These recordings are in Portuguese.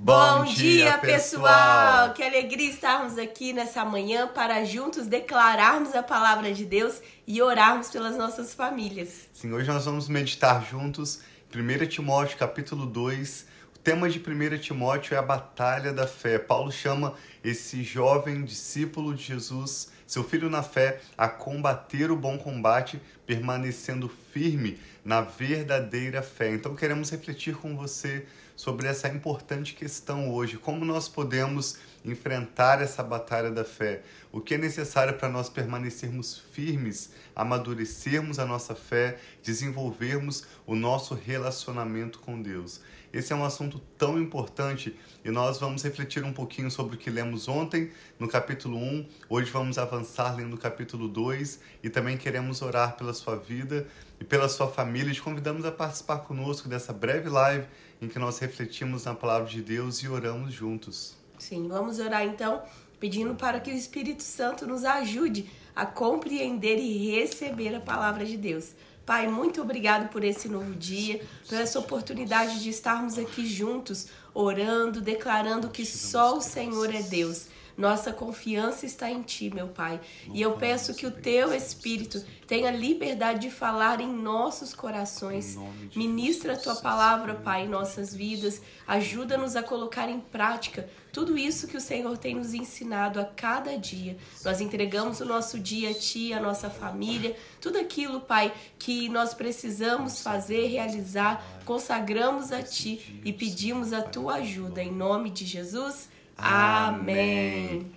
Bom, dia, pessoal! Que alegria estarmos aqui nessa manhã para juntos declararmos a palavra de Deus e orarmos pelas nossas famílias. Sim, hoje nós vamos meditar juntos 1 Timóteo capítulo 2. O tema de 1 Timóteo é a batalha da fé. Paulo chama esse jovem discípulo de Jesus, seu filho na fé, a combater o bom combate, permanecendo firme na verdadeira fé. Então queremos refletir com você sobre essa importante questão hoje, como nós podemos enfrentar essa batalha da fé, o que é necessário para nós permanecermos firmes, amadurecermos a nossa fé, desenvolvermos o nosso relacionamento com Deus. Esse é um assunto tão importante e nós vamos refletir um pouquinho sobre o que lemos ontem no capítulo 1. Hoje vamos avançar lendo o capítulo 2 e também queremos orar pela sua vida e pela sua família. Te convidamos a participar conosco dessa breve live em que nós refletimos na palavra de Deus e oramos juntos. Sim, vamos orar então, pedindo para que o Espírito Santo nos ajude a compreender e receber a palavra de Deus. Pai, muito obrigado por esse novo dia, por essa oportunidade de estarmos aqui juntos, orando, declarando que só o Senhor é Deus nossa confiança está em Ti, meu Pai. E eu peço que o Teu Espírito tenha liberdade de falar em nossos corações. Ministra a Tua palavra, Pai, em nossas vidas. Ajuda-nos a colocar em prática tudo isso que o Senhor tem nos ensinado a cada dia. Nós entregamos o nosso dia a Ti, a nossa família, tudo aquilo, Pai, que nós precisamos fazer, realizar, consagramos a Ti e pedimos a Tua ajuda. Em nome de Jesus. Amém.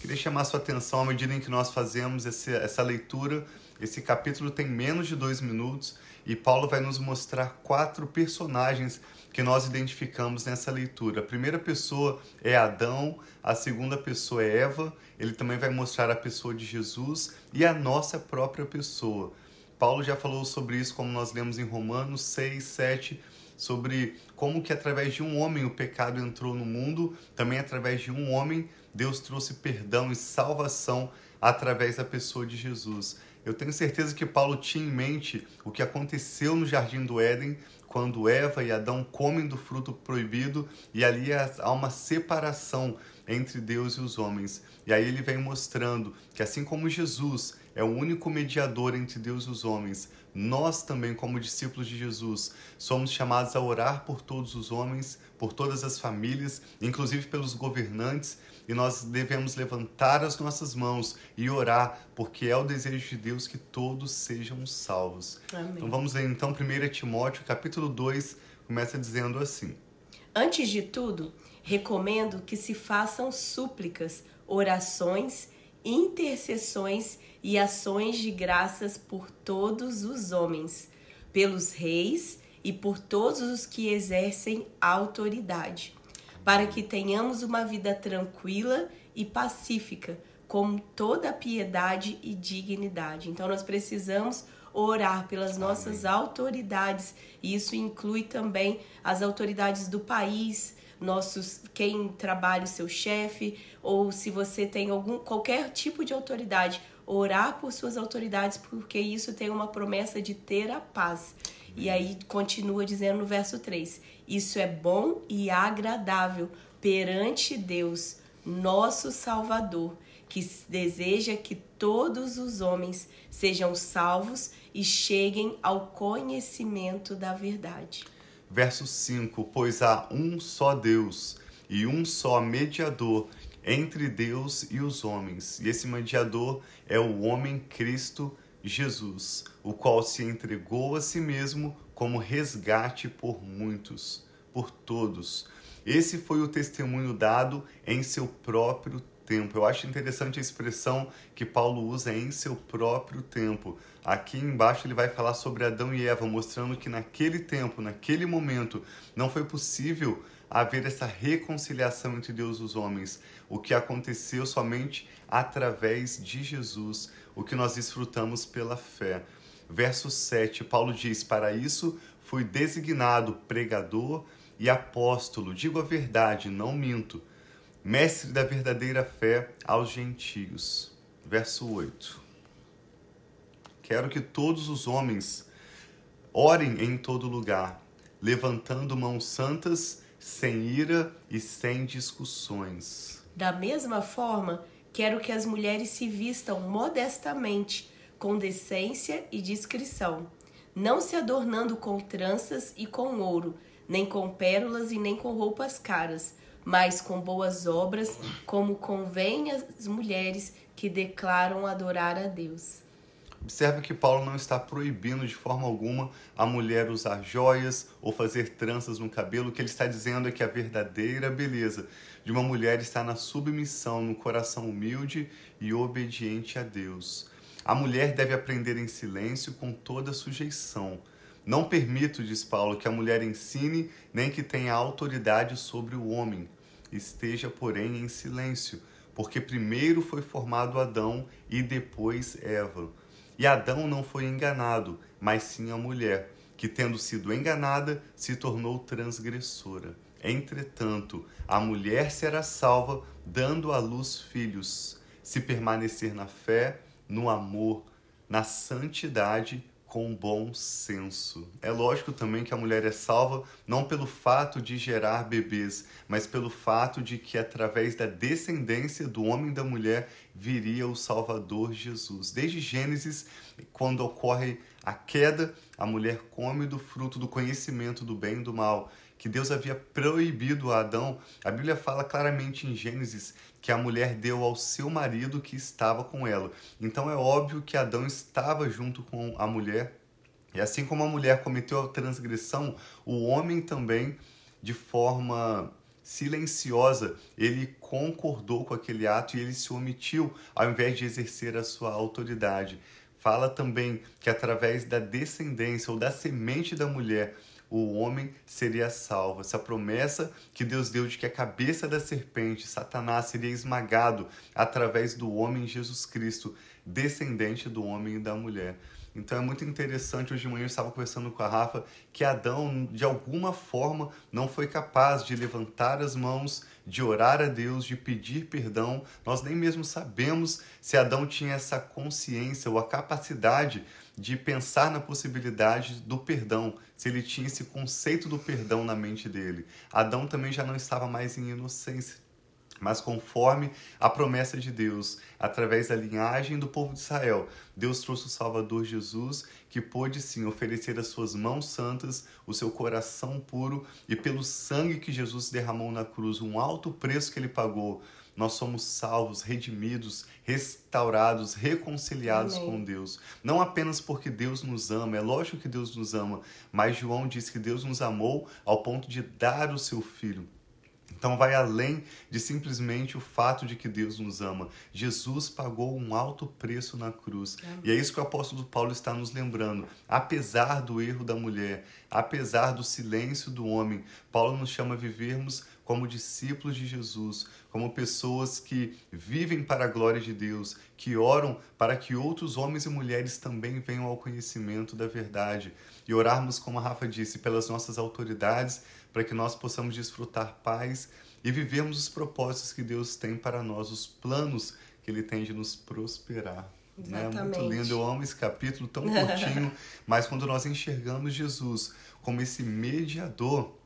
Queria chamar sua atenção à medida em que nós fazemos esse, essa leitura. Esse capítulo tem menos de dois minutos e Paulo vai nos mostrar quatro personagens que nós identificamos nessa leitura. A primeira pessoa é Adão, a segunda pessoa é Eva, ele também vai mostrar a pessoa de Jesus e a nossa própria pessoa. Paulo já falou sobre isso, como nós lemos em Romanos 6, 7 sobre como que através de um homem o pecado entrou no mundo, também através de um homem Deus trouxe perdão e salvação através da pessoa de Jesus. Eu tenho certeza que Paulo tinha em mente o que aconteceu no jardim do Éden, quando Eva e Adão comem do fruto proibido e ali há uma separação entre Deus e os homens. E aí ele vem mostrando que assim como Jesus é o único mediador entre Deus e os homens, nós também, como discípulos de Jesus, somos chamados a orar por todos os homens, por todas as famílias, inclusive pelos governantes, e nós devemos levantar as nossas mãos e orar, porque é o desejo de Deus que todos sejam salvos. Amém. Então vamos ler então 1 Timóteo, capítulo 2, começa dizendo assim: Antes de tudo, recomendo que se façam súplicas, orações, intercessões e ações de graças por todos os homens, pelos reis e por todos os que exercem autoridade, para que tenhamos uma vida tranquila e pacífica, com toda piedade e dignidade. Então nós precisamos orar pelas nossas Amém. autoridades, e isso inclui também as autoridades do país, nossos quem trabalha o seu chefe ou se você tem algum qualquer tipo de autoridade, orar por suas autoridades, porque isso tem uma promessa de ter a paz. E aí continua dizendo no verso 3: Isso é bom e agradável perante Deus, nosso Salvador, que deseja que todos os homens sejam salvos e cheguem ao conhecimento da verdade. Verso 5: Pois há um só Deus e um só mediador entre Deus e os homens, e esse mediador é o homem Cristo Jesus, o qual se entregou a si mesmo como resgate por muitos, por todos. Esse foi o testemunho dado em seu próprio tempo. Eu acho interessante a expressão que Paulo usa em seu próprio tempo. Aqui embaixo ele vai falar sobre Adão e Eva, mostrando que naquele tempo, naquele momento, não foi possível haver essa reconciliação entre Deus e os homens, o que aconteceu somente através de Jesus, o que nós desfrutamos pela fé. Verso 7, Paulo diz: Para isso fui designado pregador e apóstolo, digo a verdade, não minto mestre da verdadeira fé aos gentios. Verso 8. Quero que todos os homens orem em todo lugar, levantando mãos santas, sem ira e sem discussões. Da mesma forma, quero que as mulheres se vistam modestamente, com decência e discrição, não se adornando com tranças e com ouro, nem com pérolas e nem com roupas caras, mas com boas obras, como convém às mulheres que declaram adorar a Deus. Observe que Paulo não está proibindo de forma alguma a mulher usar joias ou fazer tranças no cabelo. O que ele está dizendo é que a verdadeira beleza de uma mulher está na submissão, no coração humilde e obediente a Deus. A mulher deve aprender em silêncio com toda sujeição. Não permito, diz Paulo, que a mulher ensine nem que tenha autoridade sobre o homem. Esteja, porém, em silêncio, porque primeiro foi formado Adão e depois Eva. E Adão não foi enganado, mas sim a mulher, que, tendo sido enganada, se tornou transgressora. Entretanto, a mulher será salva, dando à luz filhos, se permanecer na fé, no amor, na santidade com bom senso. É lógico também que a mulher é salva não pelo fato de gerar bebês, mas pelo fato de que através da descendência do homem e da mulher viria o Salvador Jesus. Desde Gênesis, quando ocorre a queda, a mulher come do fruto do conhecimento do bem e do mal que Deus havia proibido a Adão, a Bíblia fala claramente em Gênesis que a mulher deu ao seu marido que estava com ela. Então é óbvio que Adão estava junto com a mulher. E assim como a mulher cometeu a transgressão, o homem também, de forma silenciosa, ele concordou com aquele ato e ele se omitiu ao invés de exercer a sua autoridade. Fala também que através da descendência ou da semente da mulher, o homem seria salvo. Essa promessa que Deus deu de que a cabeça da serpente, Satanás, seria esmagado através do homem Jesus Cristo, descendente do homem e da mulher. Então é muito interessante. Hoje de manhã eu estava conversando com a Rafa que Adão, de alguma forma, não foi capaz de levantar as mãos, de orar a Deus, de pedir perdão. Nós nem mesmo sabemos se Adão tinha essa consciência ou a capacidade de pensar na possibilidade do perdão, se ele tinha esse conceito do perdão na mente dele. Adão também já não estava mais em inocência, mas conforme a promessa de Deus, através da linhagem do povo de Israel, Deus trouxe o Salvador Jesus, que pôde sim oferecer as suas mãos santas, o seu coração puro e pelo sangue que Jesus derramou na cruz, um alto preço que ele pagou nós somos salvos, redimidos, restaurados, reconciliados Amém. com Deus. Não apenas porque Deus nos ama, é lógico que Deus nos ama, mas João diz que Deus nos amou ao ponto de dar o seu filho. Então vai além de simplesmente o fato de que Deus nos ama. Jesus pagou um alto preço na cruz. E é isso que o apóstolo Paulo está nos lembrando. Apesar do erro da mulher, apesar do silêncio do homem, Paulo nos chama a vivermos como discípulos de Jesus, como pessoas que vivem para a glória de Deus, que oram para que outros homens e mulheres também venham ao conhecimento da verdade. E orarmos, como a Rafa disse, pelas nossas autoridades, para que nós possamos desfrutar paz e vivermos os propósitos que Deus tem para nós, os planos que Ele tem de nos prosperar. Exatamente. Né? Muito lindo, eu amo esse capítulo tão curtinho, mas quando nós enxergamos Jesus como esse mediador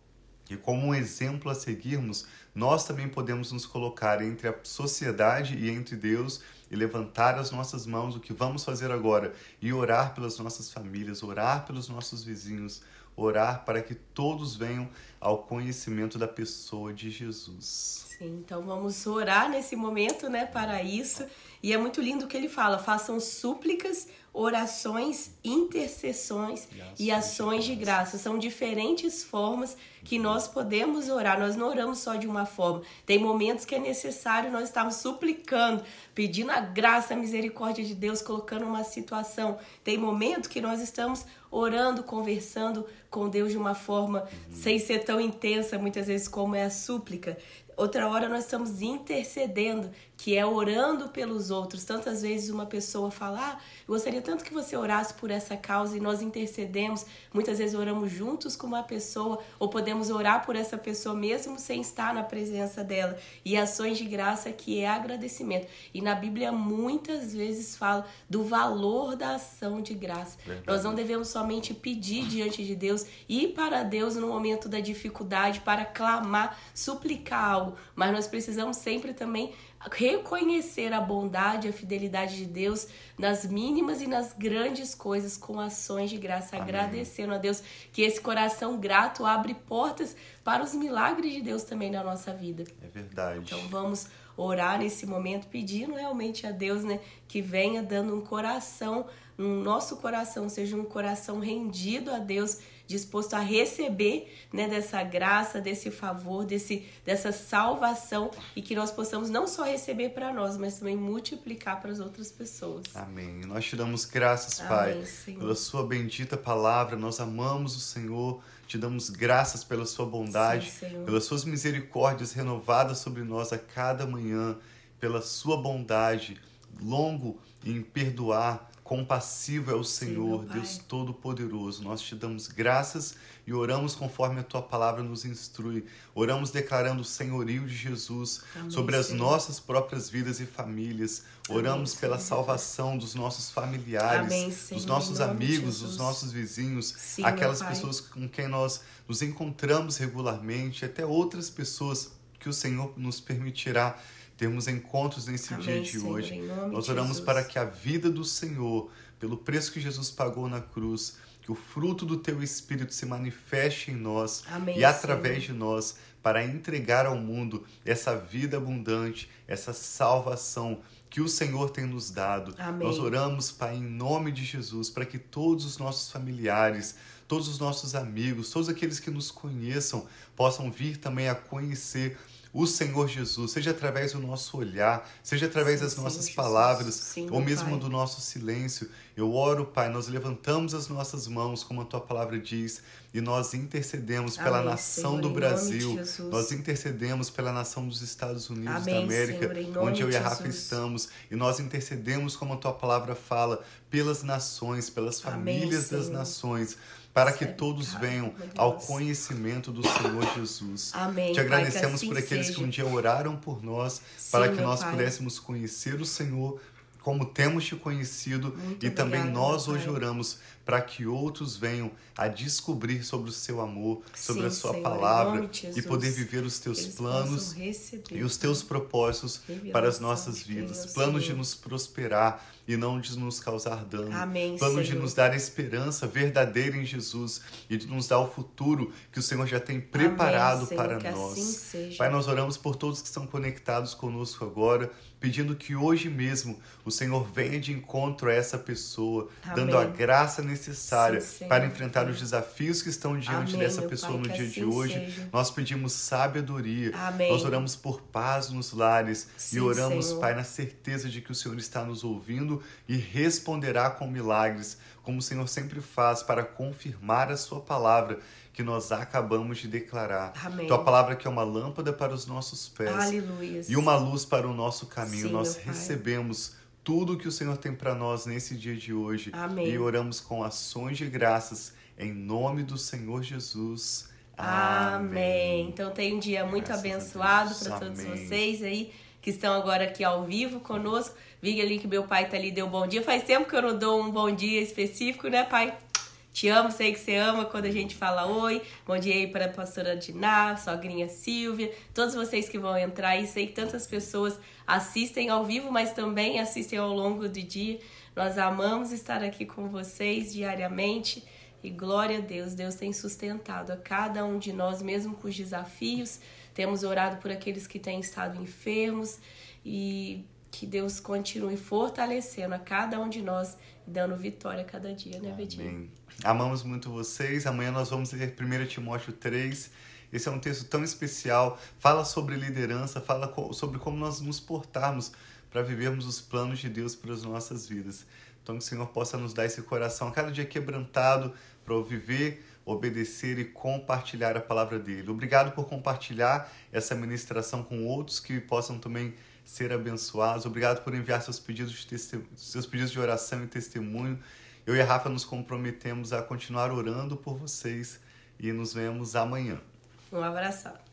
e como um exemplo a seguirmos, nós também podemos nos colocar entre a sociedade e entre Deus e levantar as nossas mãos, o que vamos fazer agora, e orar pelas nossas famílias, orar pelos nossos vizinhos, orar para que todos venham ao conhecimento da pessoa de Jesus. Sim, então vamos orar nesse momento, né, para isso. E é muito lindo o que ele fala: façam súplicas, orações, intercessões e ações de graça. São diferentes formas que nós podemos orar. Nós não oramos só de uma forma. Tem momentos que é necessário nós estarmos suplicando, pedindo a graça, a misericórdia de Deus, colocando uma situação. Tem momentos que nós estamos orando, conversando com Deus de uma forma uhum. sem ser tão intensa, muitas vezes como é a súplica outra hora nós estamos intercedendo, que é orando pelos outros. Tantas vezes uma pessoa fala: ah, eu gostaria tanto que você orasse por essa causa e nós intercedemos. Muitas vezes oramos juntos com uma pessoa ou podemos orar por essa pessoa mesmo sem estar na presença dela. E ações de graça que é agradecimento. E na Bíblia muitas vezes fala do valor da ação de graça. Verdade. Nós não devemos somente pedir diante de Deus, ir para Deus no momento da dificuldade para clamar, suplicar algo, mas nós precisamos sempre também reconhecer a bondade, a fidelidade de Deus nas mínimas e nas grandes coisas com ações de graça, Amém. agradecendo a Deus que esse coração grato abre portas para os milagres de Deus também na nossa vida. É verdade. Então vamos orar nesse momento pedindo realmente a Deus, né, que venha dando um coração, um nosso coração seja um coração rendido a Deus disposto a receber né, dessa graça, desse favor, desse, dessa salvação e que nós possamos não só receber para nós, mas também multiplicar para as outras pessoas. Amém. Nós te damos graças, Pai, pela Sua bendita palavra. Nós amamos o Senhor. Te damos graças pela Sua bondade, Sim, pelas Suas misericórdias renovadas sobre nós a cada manhã, pela Sua bondade, longo em perdoar, Compassivo é o Senhor, Sim, Deus Todo-Poderoso. Nós te damos graças e oramos conforme a tua palavra nos instrui. Oramos declarando o senhorio de Jesus Amém, sobre as Senhor. nossas próprias vidas e famílias. Oramos Amém, pela Senhor. salvação dos nossos familiares, Amém, dos nossos amigos, dos nossos vizinhos, Sim, aquelas pessoas com quem nós nos encontramos regularmente, até outras pessoas que o Senhor nos permitirá termos encontros nesse Amém, dia de Senhor, hoje. Nós oramos para que a vida do Senhor, pelo preço que Jesus pagou na cruz, que o fruto do teu espírito se manifeste em nós Amém, e através Senhor. de nós para entregar ao mundo essa vida abundante, essa salvação que o Senhor tem nos dado. Amém. Nós oramos, Pai, em nome de Jesus, para que todos os nossos familiares, todos os nossos amigos, todos aqueles que nos conheçam, possam vir também a conhecer o Senhor Jesus, seja através do nosso olhar, seja através sim, das nossas sim, palavras, sim, ou mesmo pai. do nosso silêncio. Eu oro, Pai, nós levantamos as nossas mãos, como a tua palavra diz, e nós intercedemos pela Amém, nação Senhor, do Brasil, nós intercedemos pela nação dos Estados Unidos Amém, da América, Senhor, onde eu e a Rafa estamos, e nós intercedemos, como a tua palavra fala, pelas nações, pelas famílias das nações para que todos venham ao conhecimento do Senhor Jesus. Amém. Te agradecemos assim por aqueles seja. que um dia oraram por nós, Sim, para que nós pai. pudéssemos conhecer o Senhor como temos te conhecido Muito e também nós hoje oramos para que outros venham a descobrir sobre o seu amor, sobre Sim, a sua Senhor, palavra e poder viver os teus Eles planos e os teus propósitos para as nossas vidas, planos Senhor. de nos prosperar e não de nos causar dano, Amém, planos Senhor. de nos dar esperança verdadeira em Jesus e de nos dar o futuro que o Senhor já tem preparado Amém, para nós. Assim Pai, nós oramos por todos que estão conectados conosco agora, pedindo que hoje mesmo o Senhor venha de encontro a essa pessoa, Amém. dando a graça necessária necessária Sim, para enfrentar os desafios que estão diante Amém, dessa pessoa pai, no dia assim de hoje. Seja. Nós pedimos sabedoria. Amém. Nós oramos por paz nos lares Sim, e oramos, Senhor. Pai, na certeza de que o Senhor está nos ouvindo e responderá com milagres, como o Senhor sempre faz para confirmar a sua palavra que nós acabamos de declarar. Amém. Tua palavra que é uma lâmpada para os nossos pés Aleluia. e uma luz para o nosso caminho. Sim, nós recebemos tudo que o Senhor tem para nós nesse dia de hoje. Amém. E oramos com ações de graças em nome do Senhor Jesus. Amém. Amém. Então tem um dia muito Graças abençoado para todos vocês aí que estão agora aqui ao vivo conosco. Vi ali que meu pai tá ali, deu bom dia. Faz tempo que eu não dou um bom dia específico, né, pai? Te amo, sei que você ama quando a gente fala oi. Bom dia aí para a pastora Diná, sogrinha Silvia, todos vocês que vão entrar aí. Sei que tantas pessoas assistem ao vivo, mas também assistem ao longo do dia. Nós amamos estar aqui com vocês diariamente. E glória a Deus, Deus tem sustentado a cada um de nós, mesmo com os desafios. Temos orado por aqueles que têm estado enfermos e que Deus continue fortalecendo a cada um de nós e dando vitória a cada dia, né, Bedinho? Amamos muito vocês. Amanhã nós vamos ler 1 Timóteo 3. Esse é um texto tão especial. Fala sobre liderança, fala sobre como nós nos portarmos para vivermos os planos de Deus para as nossas vidas. Então, que o Senhor possa nos dar esse coração a cada dia quebrantado para viver obedecer e compartilhar a palavra dele. Obrigado por compartilhar essa ministração com outros que possam também ser abençoados. Obrigado por enviar seus pedidos de, seus pedidos de oração e testemunho. Eu e a Rafa nos comprometemos a continuar orando por vocês e nos vemos amanhã. Um abraço.